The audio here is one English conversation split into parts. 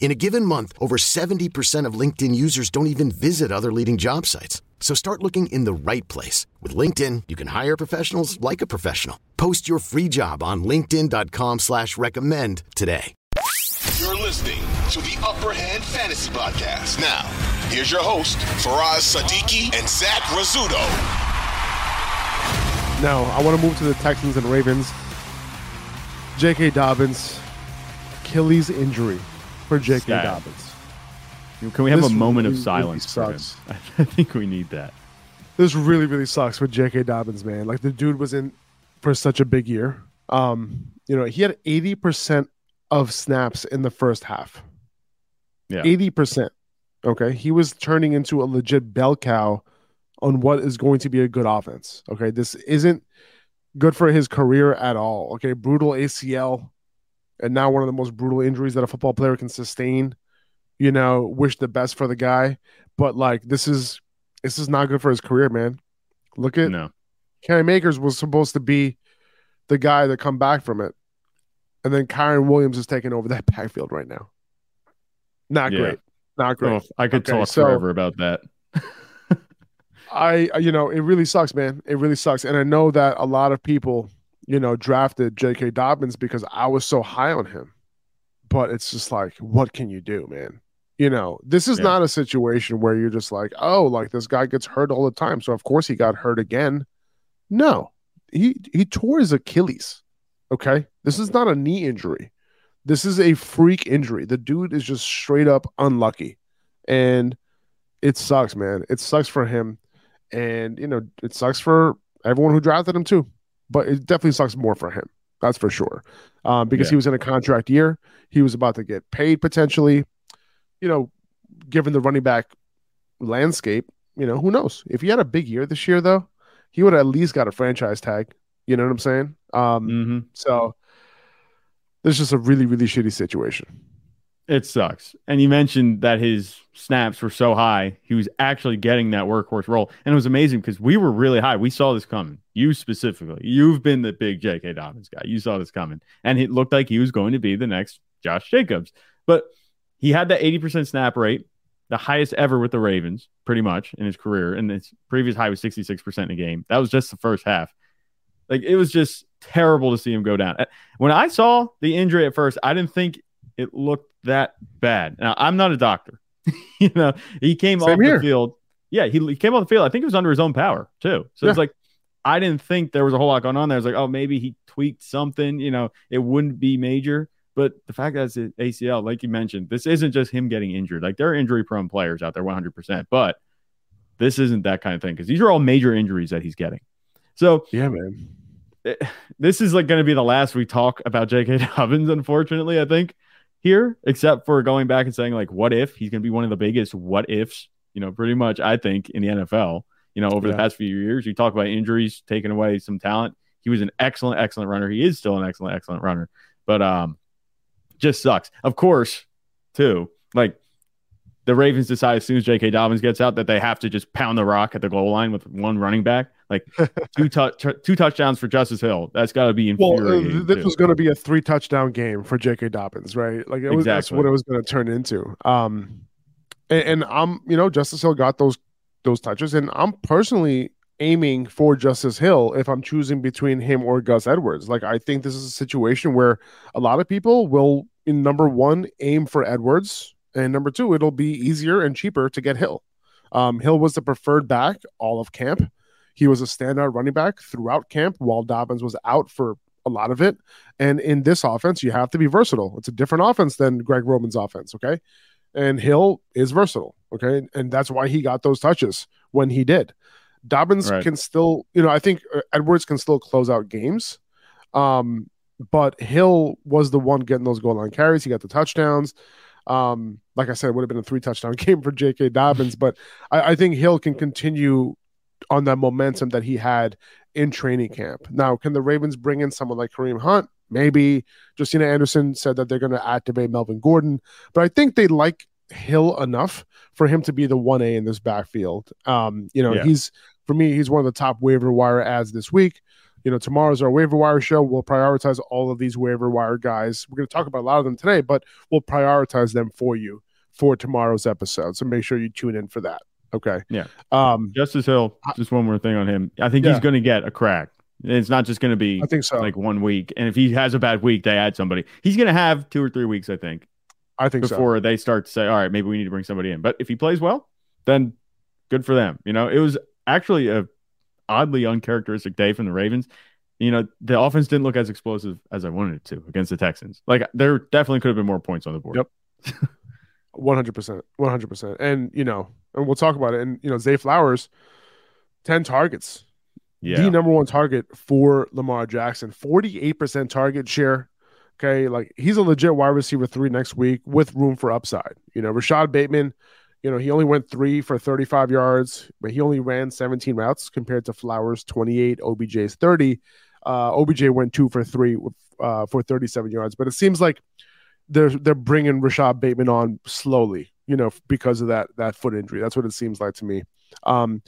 In a given month, over 70% of LinkedIn users don't even visit other leading job sites. So start looking in the right place. With LinkedIn, you can hire professionals like a professional. Post your free job on linkedin.com slash recommend today. You're listening to the Upper Hand Fantasy Podcast. Now, here's your host, Faraz Siddiqi and Zach Rizzuto. Now, I want to move to the Texans and Ravens. J.K. Dobbins, Achilles injury for J.K. Dobbins. Can we have This a moment of really, silence for really him? I think we need that. This really, really sucks for J.K. Dobbins, man. Like the dude was in for such a big year. Um, you know, he had 80% of snaps in the first half. Yeah. 80%. Okay. He was turning into a legit bell cow on what is going to be a good offense. Okay. This isn't good for his career at all. Okay. Brutal ACL and now one of the most brutal injuries that a football player can sustain. You know, wish the best for the guy. But like this is this is not good for his career, man. Look at No. Cam Akers was supposed to be the guy that come back from it. And then Kyren Williams is taking over that backfield right now. Not Yeah. great. Not great. Oh, I could Okay, talk so- forever about that. I, you know, it really sucks, man. It really sucks. And I know that a lot of people, you know, drafted J.K. Dobbins because I was so high on him. But it's just like, what can you do, man? You know, this is Yeah. not a situation where you're just like, oh, like this guy gets hurt all the time. So of course he got hurt again. No, he he tore his Achilles. Okay. This is not a knee injury. This is a freak injury. The dude is just straight up unlucky. And it sucks, man. It sucks for him. And, you know, it sucks for everyone who drafted him too. But it definitely sucks more for him. That's for sure. Um, because Yeah. he was in a contract year. He was about to get paid potentially. You know, given the running back landscape, you know, who knows? If he had a big year this year, though, he would have at least got a franchise tag. You know what I'm saying? Um, hmm so this is just a really, really shitty situation. It sucks. And you mentioned that his snaps were so high, he was actually getting that workhorse role. And it was amazing because we were really high. We saw this coming. You specifically. You've been the big J.K. Dobbins guy. You saw this coming. And it looked like he was going to be the next Josh Jacobs. But he had that 80% snap rate, the highest ever with the Ravens, pretty much in his career. And his previous high was 66% in a game. That was just the first half. Like it was just terrible to see him go down. Uh, When I saw the injury at first, I didn't think it looked that bad. Now I'm not a doctor. you know, he came Same off here. the field. Yeah, he, he came off the field. I think it was under his own power too. So it's like I didn't think there was a whole lot going on there. I was like, oh, maybe he tweaked something. You know, it wouldn't be major. But the fact that it's ACL, like you mentioned, this isn't just him getting injured. Like there are injury prone players out there, 100%. But this isn't that kind of thing because these are all major injuries that he's getting. So Yeah, man. this is like going to be the last we talk about J.K. Dobbins, unfortunately, I think, here, except for going back and saying, like, what if he's going to be one of the biggest what ifs, you know, pretty much, I think, in the NFL, you know, over the past few years. You talk about injuries taking away some talent. He was an excellent, excellent runner. He is still an excellent, excellent runner, but um, just sucks. Of course, too, like, the Ravens decide as soon as J.K. Dobbins gets out that they have to just pound the rock at the goal line with one running back. Like two touch two touchdowns for Justice Hill. That's got to be Well, uh, infuriating. this too. was going to be a three touchdown game for J.K. Dobbins, right? Like it was, that's what it was going to turn into. Um, and, and I'm, you know, Justice Hill got those those touches, and I'm personally aiming for Justice Hill if I'm choosing between him or Gus Edwards. Like I think this is a situation where a lot of people will, in number one, aim for Edwards, and number two, it'll be easier and cheaper to get Hill. Um, Hill was the preferred back all of camp. He was a standout running back throughout camp while Dobbins was out for a lot of it. And in this offense, you have to be versatile. It's a different offense than Greg Roman's offense. Okay. And Hill is versatile. Okay. And that's why he got those touches when he did. Dobbins Right. can still, you know, I think uh, Edwards can still close out games. Um, but Hill was the one getting those goal line carries. He got the touchdowns. Um, like I said, it would have been a three touchdown game for J.K. Dobbins, but I, I think Hill can continue on that momentum that he had in training camp. Now, can the Ravens bring in someone like Kareem Hunt? Maybe. Justina Anderson said that they're going to activate Melvin Gordon, but I think they like Hill enough for him to be the 1A in this backfield. Um, you know, Yeah. he's for me, he's one of the top waiver wire ads this week. You know, tomorrow's our waiver wire show. We'll prioritize all of these waiver wire guys. We're going to talk about a lot of them today, but we'll prioritize them for you for tomorrow's episode. So make sure you tune in for that. Okay. Yeah. Um, Justice Hill, just one more thing on him. I think Yeah. he's going to get a crack. It's not just going to be I think so. like one week. And if he has a bad week, they add somebody. He's going to have two or three weeks, I think, I think so. before they start to say, all right, maybe we need to bring somebody in. But if he plays well, then good for them. You know, it was actually a oddly uncharacteristic day from the Ravens. You know, the offense didn't look as explosive as I wanted it to against the Texans. Like there definitely could have been more points on the board. Yep. One hundred percent, one hundred percent, and you know, and we'll talk about it. And you know, Zay Flowers, ten targets, Yeah. the number one target for Lamar Jackson, forty-eight percent target share. Okay, like he's a legit wide receiver three next week with room for upside. You know, Rashad Bateman, you know, he only went three for thirty-five yards, but he only ran seventeen routes compared to Flowers twenty-eight, OBJ's thirty. Uh, OBJ went two for three uh, for thirty-seven yards, but it seems like they're they're bringing Rashad Bateman on slowly, you know, because of that that foot injury. That's what it seems like to me. Um,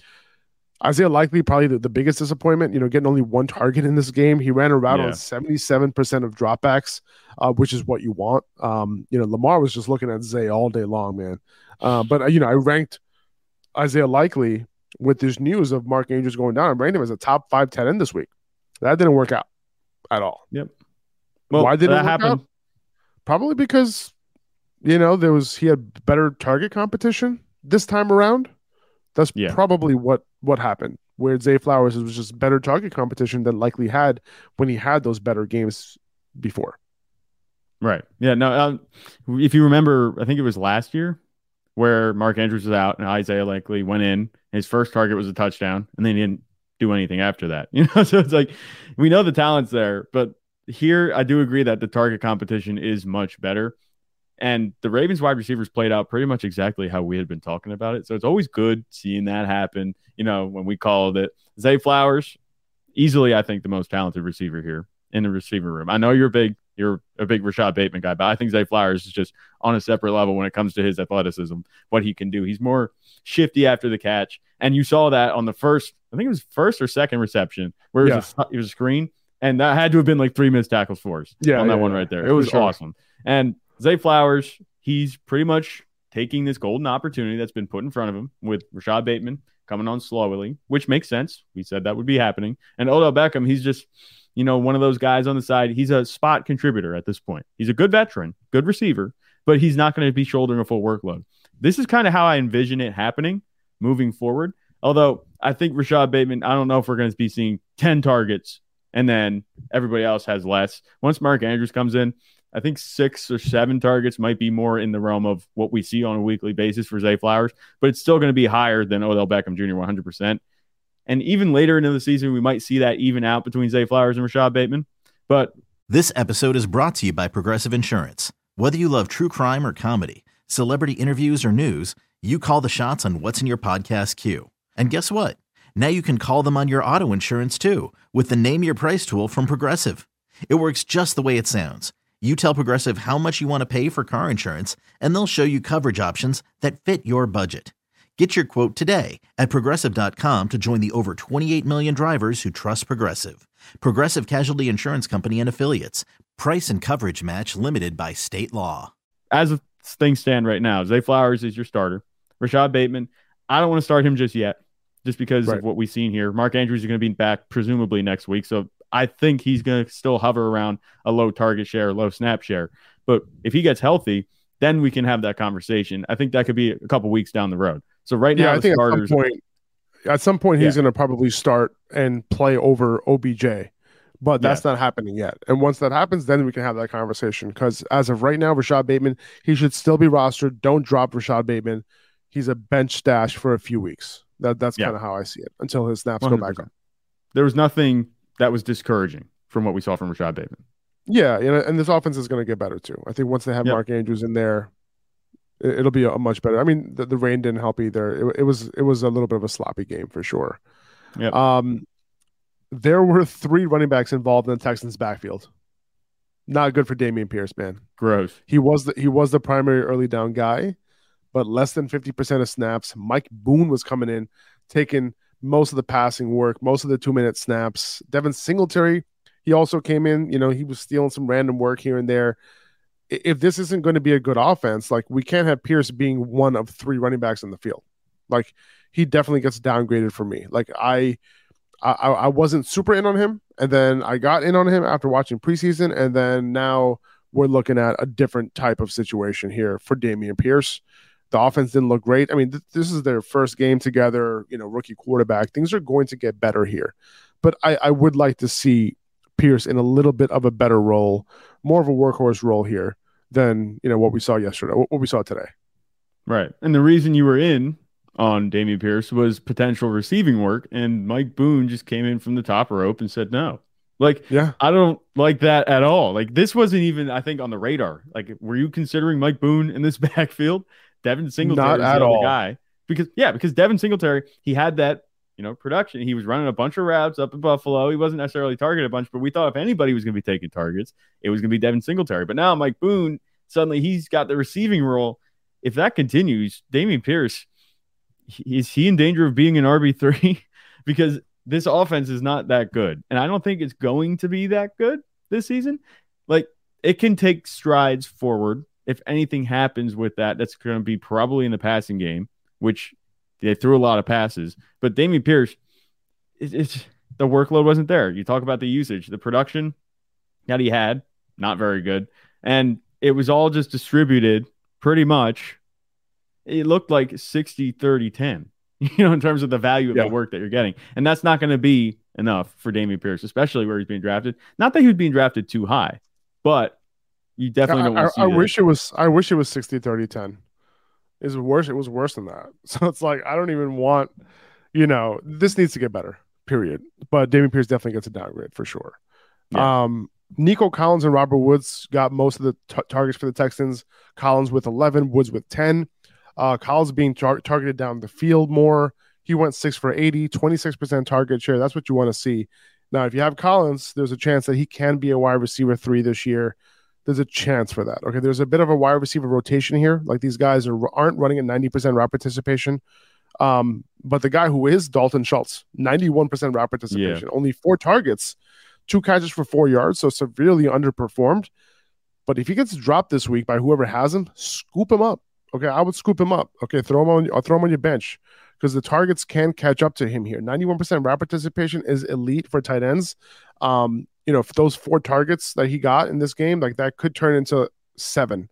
Isaiah Likely probably the, the biggest disappointment. You know, getting only one target in this game. He ran a route Yeah. on seventy seven percent of dropbacks, uh, which is what you want. Um, you know, Lamar was just looking at Zay all day long, man. Uh, but uh, you know, I ranked Isaiah Likely with this news of Mark Andrews going down. I ranked him as a top five tight end this week. That didn't work out at all. Well, Why did that happen? Probably because you know there was he had better target competition this time around. That's Yeah. probably what what happened. Where Zay Flowers was just better target competition than likely had when he had those better games before. Right. Yeah. No. Um, if you remember, I think it was last year where Mark Andrews was out and Isaiah Likely went in. His first target was a touchdown, and then he didn't do anything after that. You know, so it's like we know the talent's there, but here I do agree that the target competition is much better. And the Ravens wide receivers played out pretty much exactly how we had been talking about it. So it's always good seeing that happen. You know, when we called it Zay Flowers, easily, I think, the most talented receiver here in the receiver room. I know you're big, you're a big Rashad Bateman guy, but I think Zay Flowers is just on a separate level when it comes to his athleticism, what he can do. He's more shifty after the catch. And you saw that on the first, I think it was first or second reception where it was, a, it was a screen. And that had to have been like three missed tackles for us Yeah, on that yeah, one right there. It was sure. awesome. And Zay Flowers, he's pretty much taking this golden opportunity that's been put in front of him with Rashad Bateman coming on slowly, which makes sense. We said that would be happening. And Odell Beckham, he's just, you know, one of those guys on the side. He's a spot contributor at this point. He's a good veteran, good receiver, but he's not going to be shouldering a full workload. This is kind of how I envision it happening moving forward. Although I think Rashad Bateman, I don't know if we're going to be seeing 10 targets and then everybody else has less. Once Mark Andrews comes in, I think six or seven targets might be more in the realm of what we see on a weekly basis for Zay Flowers, but it's still going to be higher than Odell Beckham Jr. 100%. And even later into the season, we might see that even out between Zay Flowers and Rashad Bateman. But This episode is brought to you by Progressive Insurance. Whether you love true crime or comedy, celebrity interviews or news, you call the shots on what's in your podcast queue. And guess what? Now you can call them on your auto insurance too with the Name Your Price tool from Progressive. It works just the way it sounds. You tell Progressive how much you want to pay for car insurance, and they'll show you coverage options that fit your budget. Get your quote today at progressive.com to join the over 28 million drivers who trust Progressive. Progressive Casualty Insurance Company and Affiliates. Price and coverage match limited by state law. as things stand right now, Zay Flowers is your starter. Rashad Bateman, I don't want to start him just yet, just because Right. of what we've seen here. Mark Andrews is going to be back presumably next week, so I think he's going to still hover around a low target share, low snap share. But if he gets healthy, then we can have that conversation. I think that could be a couple weeks down the road. So right now, I think at some point, at some point, he's going to probably start and play over OBJ But that's not happening yet. And once that happens, then we can have that conversation. Because as of right now, Rashad Bateman, he should still be rostered. Don't drop Rashad Bateman. He's a bench stash for a few weeks. That that's Yeah. kind of how I see it until his snaps go back up. There was nothing that was discouraging from what we saw from Rashad Bateman. Yeah, and this offense is going to get better too. I think once they have Yep. Mark Andrews in there, it, it'll be a, much better. I mean, the, the rain didn't help either. It, it was it was a little bit of a sloppy game for sure. Yep. Um, there were three running backs involved in the Texans' backfield. Not good for Dameon Pierce, man. Gross. He was the, he was the primary early down guy, but less than fifty percent of snaps. Mike Boone was coming in, taking most of the passing work, most of the two minute snaps. Devin Singletary, he also came in. You know, he was stealing some random work here and there. If this isn't going to be a good offense, like we can't have Pierce being one of three running backs in the field. Like he definitely gets downgraded for me. Like I, I, I wasn't super in on him, and then I got in on him after watching preseason, and then now we're looking at a different type of situation here for Dameon Pierce. The offense didn't look great. I mean, th- this is their first game together, you know, rookie quarterback. Things are going to get better here. But I, I would like to see Pierce in a little bit of a better role, more of a workhorse role here than, you know, what we saw yesterday, what what we saw today. Right. And the reason you were in on Dameon Pierce was potential receiving work, and Mike Boone just came in from the top rope and said no. Like, Yeah. I don't like that at all. Like, this wasn't even, I think, on the radar. Like, were you considering Mike Boone in this backfield? Devin Singletary Not is the at all. guy. Because, yeah, because Devin Singletary, he had that, you know, production. He was running a bunch of routes up in Buffalo. He wasn't necessarily targeted a bunch, but we thought if anybody was going to be taking targets, it was going to be Devin Singletary. But now Mike Boone, suddenly he's got the receiving role. If that continues, Dameon Pierce, is he in danger of being an RB3? because this offense is not that good. And I don't think it's going to be that good this season. Like it can take strides forward. If anything happens with that, that's going to be probably in the passing game, which they threw a lot of passes. But Dameon Pierce, it, it's the workload wasn't there. You talk about the usage, the production that he had, not very good. And it was all just distributed pretty much. It looked like 60, 30, 10, you know, in terms of the value of Yeah. the work that you're getting. And that's not going to be enough for Dameon Pierce, especially where he's being drafted. Not that he was being drafted too high, but you definitely don't I, want to see I, I wish it was I wish it was 60 30 10. It's worse. It was worse than that. So it's like I don't even want, you know, this needs to get better. Period. But Dameon Pierce definitely gets a downgrade for sure. Yeah. Um, Nico Collins and Robert Woods got most of the t- targets for the Texans. Collins with 11, Woods with 10. Uh, Collins being tar- targeted down the field more. He went six for 80, 26% target share. That's what you want to see. Now, if you have Collins, there's a chance that he can be a wide receiver three this year. There's a chance for that. Okay, there's a bit of a wide receiver rotation here. Like these guys are aren't running at 90% route participation. Um, but the guy who is Dalton Schultz, 91% route participation, only four targets, two catches for four yards, so severely underperformed. But if he gets dropped this week by whoever has him, scoop him up. Okay, I would scoop him up. Okay, throw him on. I'll throw him on your bench because the targets can catch up to him here. 91% route participation is elite for tight ends. Um, you know, those four targets that he got in this game, like that could turn into seven.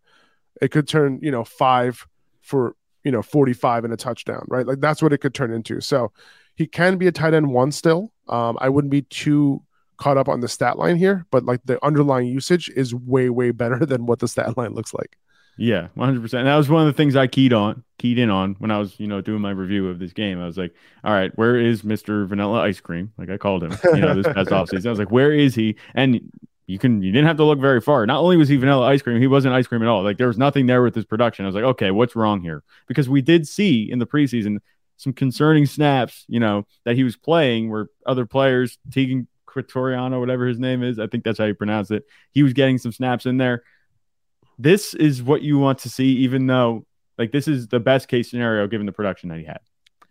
It could turn, you know, five for, you know, 45 and a touchdown, right? Like that's what it could turn into. So he can be a tight end one still. Um, I wouldn't be too caught up on the stat line here, but like the underlying usage is way, way better than what the stat line looks like. Yeah, one hundred percent. That was one of the things I keyed on, keyed in on when I was, you know, doing my review of this game. I was like, all right, where is Mister Vanilla Ice Cream? Like I called him, you know, this past offseason. I was like, where is he? And you can, you didn't have to look very far. Not only was he Vanilla Ice Cream, he wasn't ice cream at all. Like there was nothing there with his production. I was like, okay, what's wrong here? Because we did see in the preseason some concerning snaps, you know, that he was playing where other players, Teagan Quitoriano, whatever his name is, I think that's how you pronounce it. He was getting some snaps in there this is what you want to see, even though like this is the best case scenario given the production that he had.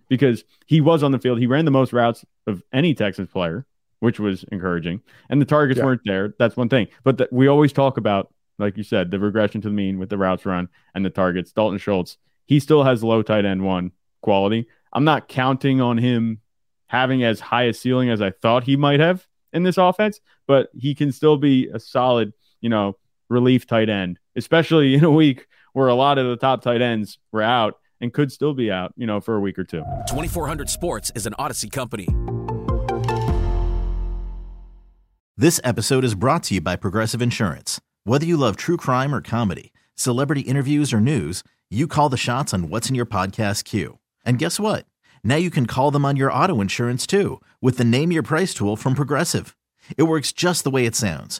Because he was on the field, he ran the most routes of any Texas player, which was encouraging. And the targets Yeah. weren't there. That's one thing. But the, we always talk about, like you said, the regression to the mean with the routes run and the targets. Dalton Schultz, he still has low tight end one quality. I'm not counting on him having as high a ceiling as I thought he might have in this offense, but he can still be a solid, you know, relief tight end, especially in a week where a lot of the top tight ends were out and could still be out, you know, for a week or two. 2400 Sports is an Audacy company. This episode is brought to you by Progressive Insurance. Whether you love true crime or comedy, celebrity interviews or news, you call the shots on what's in your podcast queue. And guess what? Now you can call them on your auto insurance too with the Name Your Price tool from Progressive. It works just the way it sounds.